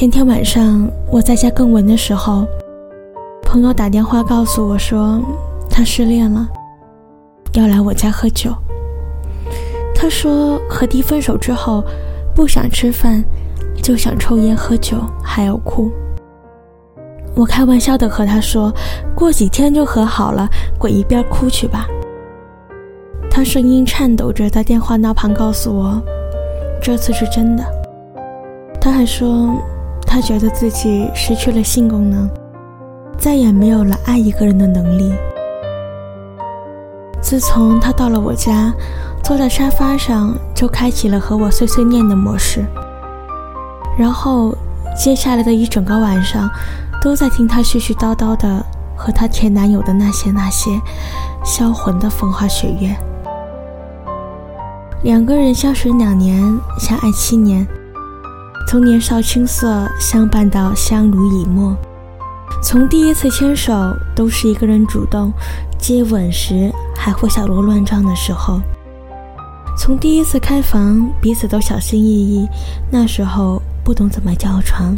前天晚上我在家更文的时候，朋友打电话告诉我说他失恋了，要来我家喝酒。他说和弟分手之后，不想吃饭，就想抽烟喝酒，还要哭。我开玩笑的和他说，过几天就和好了，滚一边哭去吧。他声音颤抖着在电话那旁告诉我，这次是真的。他还说，他觉得自己失去了性功能，再也没有了爱一个人的能力。自从他到了我家。坐在沙发上，就开启了和我碎碎念的模式。然后，接下来的一整个晚上，都在听他絮絮叨叨的和他前男友的那些那些，销魂的风花雪月。两个人相识两年，相爱七年，从年少青涩相伴到相濡以沫，从第一次牵手都是一个人主动，接吻时还会小鹿乱撞的时候。从第一次开房，彼此都小心翼翼，那时候不懂怎么叫床；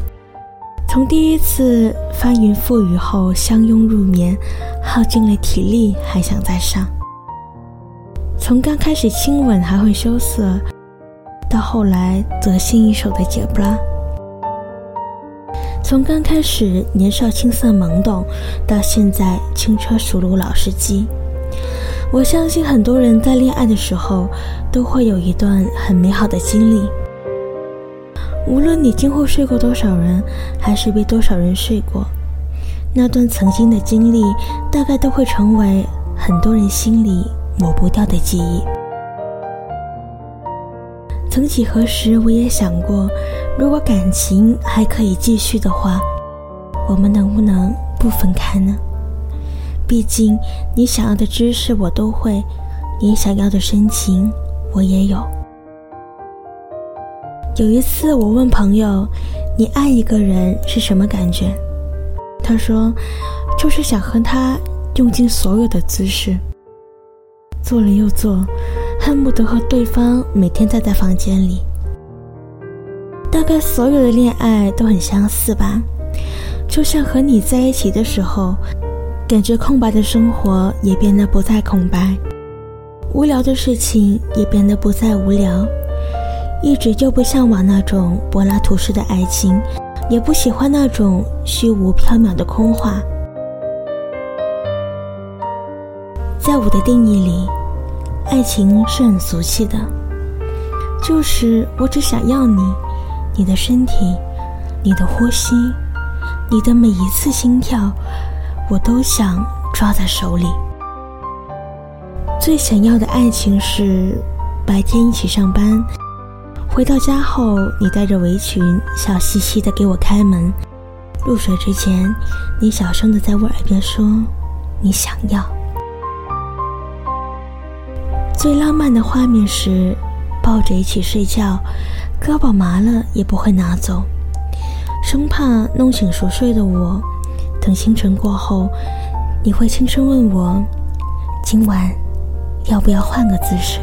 从第一次翻云覆雨后相拥入眠，耗尽了体力还想再上；从刚开始亲吻还会羞涩，后来得心应手的解不拉；从刚开始年少青涩懵懂，到现在轻车熟路老司机。我相信很多人在恋爱的时候都会有一段很美好的经历。无论你今后睡过多少人，还是被多少人睡过，那段曾经的经历大概都会成为很多人心里抹不掉的记忆。曾几何时，我也想过，如果感情还可以继续的话，我们能不能不分开呢？毕竟，你想要的知识我都会，你想要的深情我也有。有一次，我问朋友：“你爱一个人是什么感觉？”他说：“就是想和他用尽所有的姿势，做了又做，恨不得和对方每天待在房间里。”大概所有的恋爱都很相似吧，就像和你在一起的时候。感觉空白的生活也变得不再空白，无聊的事情也变得不再无聊。一直就不向往那种柏拉图式的爱情，也不喜欢那种虚无缥缈的空话。在我的定义里，爱情是很俗气的，就是我只想要你，你的身体，你的呼吸，你的每一次心跳。我都想抓在手里。最想要的爱情是白天一起上班，回到家后你带着围裙，笑嘻嘻的给我开门。入睡之前，你小声的在我耳边说：“你想要。”最浪漫的画面是抱着一起睡觉，胳膊麻了也不会拿走，生怕弄醒熟睡的我。等清晨过后，你会轻声问我：“今晚要不要换个姿势？”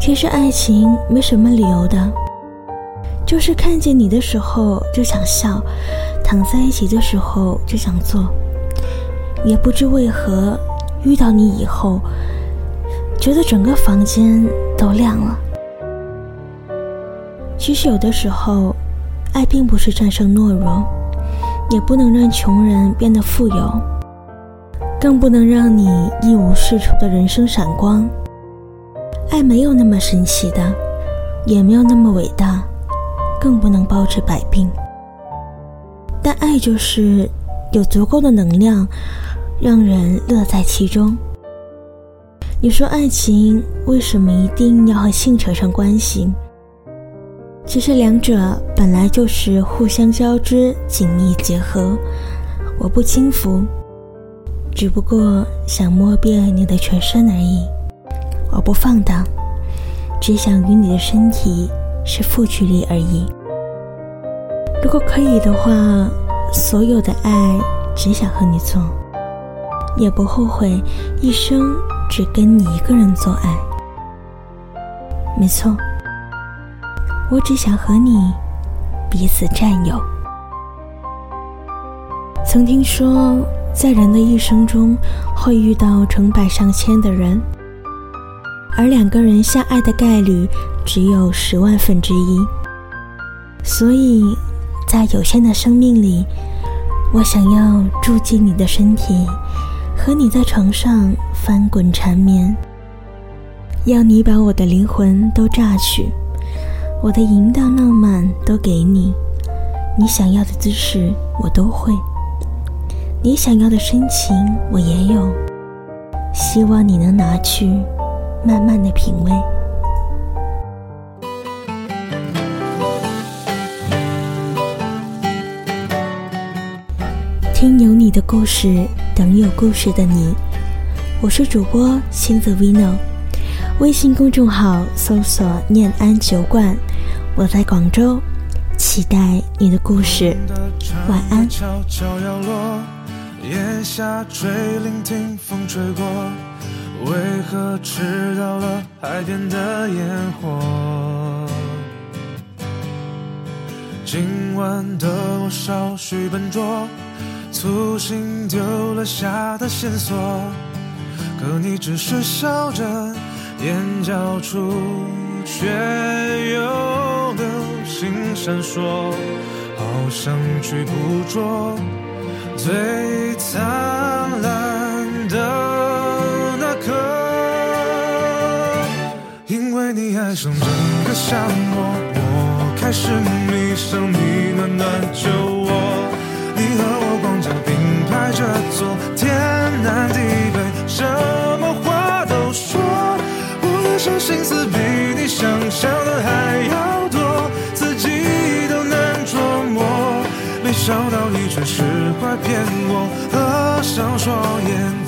其实爱情没什么理由的，就是看见你的时候就想笑，躺在一起的时候就想做。也不知为何，遇到你以后，觉得整个房间都亮了。其实有的时候。爱并不是战胜懦弱，也不能让穷人变得富有，更不能让你一无是处的人生闪光。爱没有那么神奇的，也没有那么伟大，更不能包治百病。但爱就是有足够的能量，让人乐在其中。你说爱情为什么一定要和性扯上关系？其实两者本来就是互相交织、紧密结合。我不轻浮，只不过想摸遍你的全身而已。我不放荡，只想与你的身体是负距离而已。如果可以的话，所有的爱只想和你做，也不后悔一生只跟你一个人做爱。没错。我只想和你彼此占有。曾听说，在人的一生中会遇到成百上千的人，而两个人相爱的概率只有十万分之一。所以，在有限的生命里，我想要住进你的身体，和你在床上翻滚缠绵。要你把我的灵魂都榨取，我的淫荡浪漫都给你，你想要的姿势我都会，你想要的深情我也有，希望你能拿去，慢慢的品味。听有你的故事，等有故事的你，我是主播星子 Vino。微信公众号搜索“念安酒馆”，我在广州，期待你的故事。晚安。檐下垂聆听风吹过，为何迟到了海边的烟火？今晚的我稍许笨拙，粗心丢了下的线索，可你只是笑着。眼角处却有流星闪烁，好想去捕捉最灿烂的那颗。因为你爱上整个夏末，我开始迷上你暖暖酒快骗我，合上双眼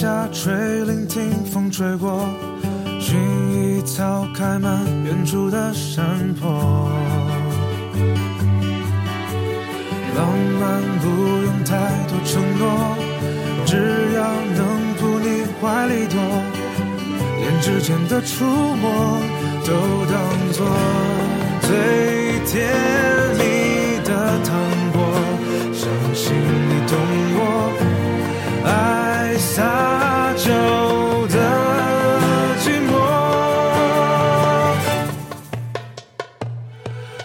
下垂聆听风吹过，薰衣草开满远处的山坡。浪漫不用太多承诺，只要能扑你怀里躲，连指尖的触摸都当作最甜蜜的糖果，相信你懂。我洒酒的寂寞，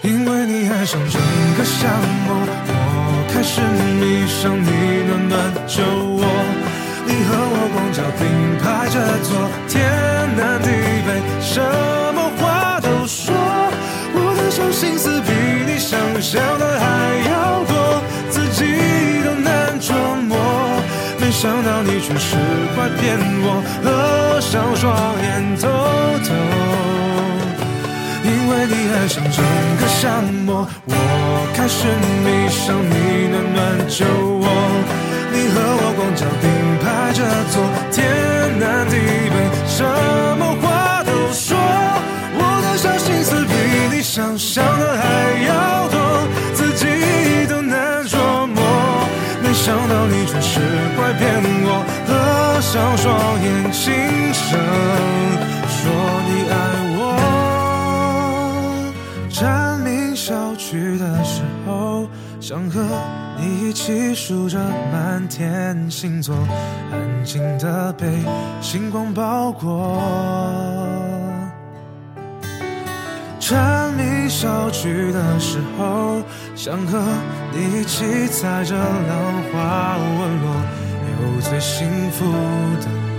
因为你爱上整个夏末，我开始迷上你暖暖酒窝。你和我光脚并排着坐，天南地北，什么话都说。我的小心思比你想象的还要多，想到你总是会骗我，合上双眼偷偷。因为你爱上整个沙漠，我开始迷上你暖暖酒窝。你和我光脚并排着坐，上双眼，轻声说你爱我。蝉鸣消去的时候，想和你一起数着满天星座，安静的被星光包裹。蝉鸣消去的时候，想和你一起踩着浪花纹落。有最幸福的。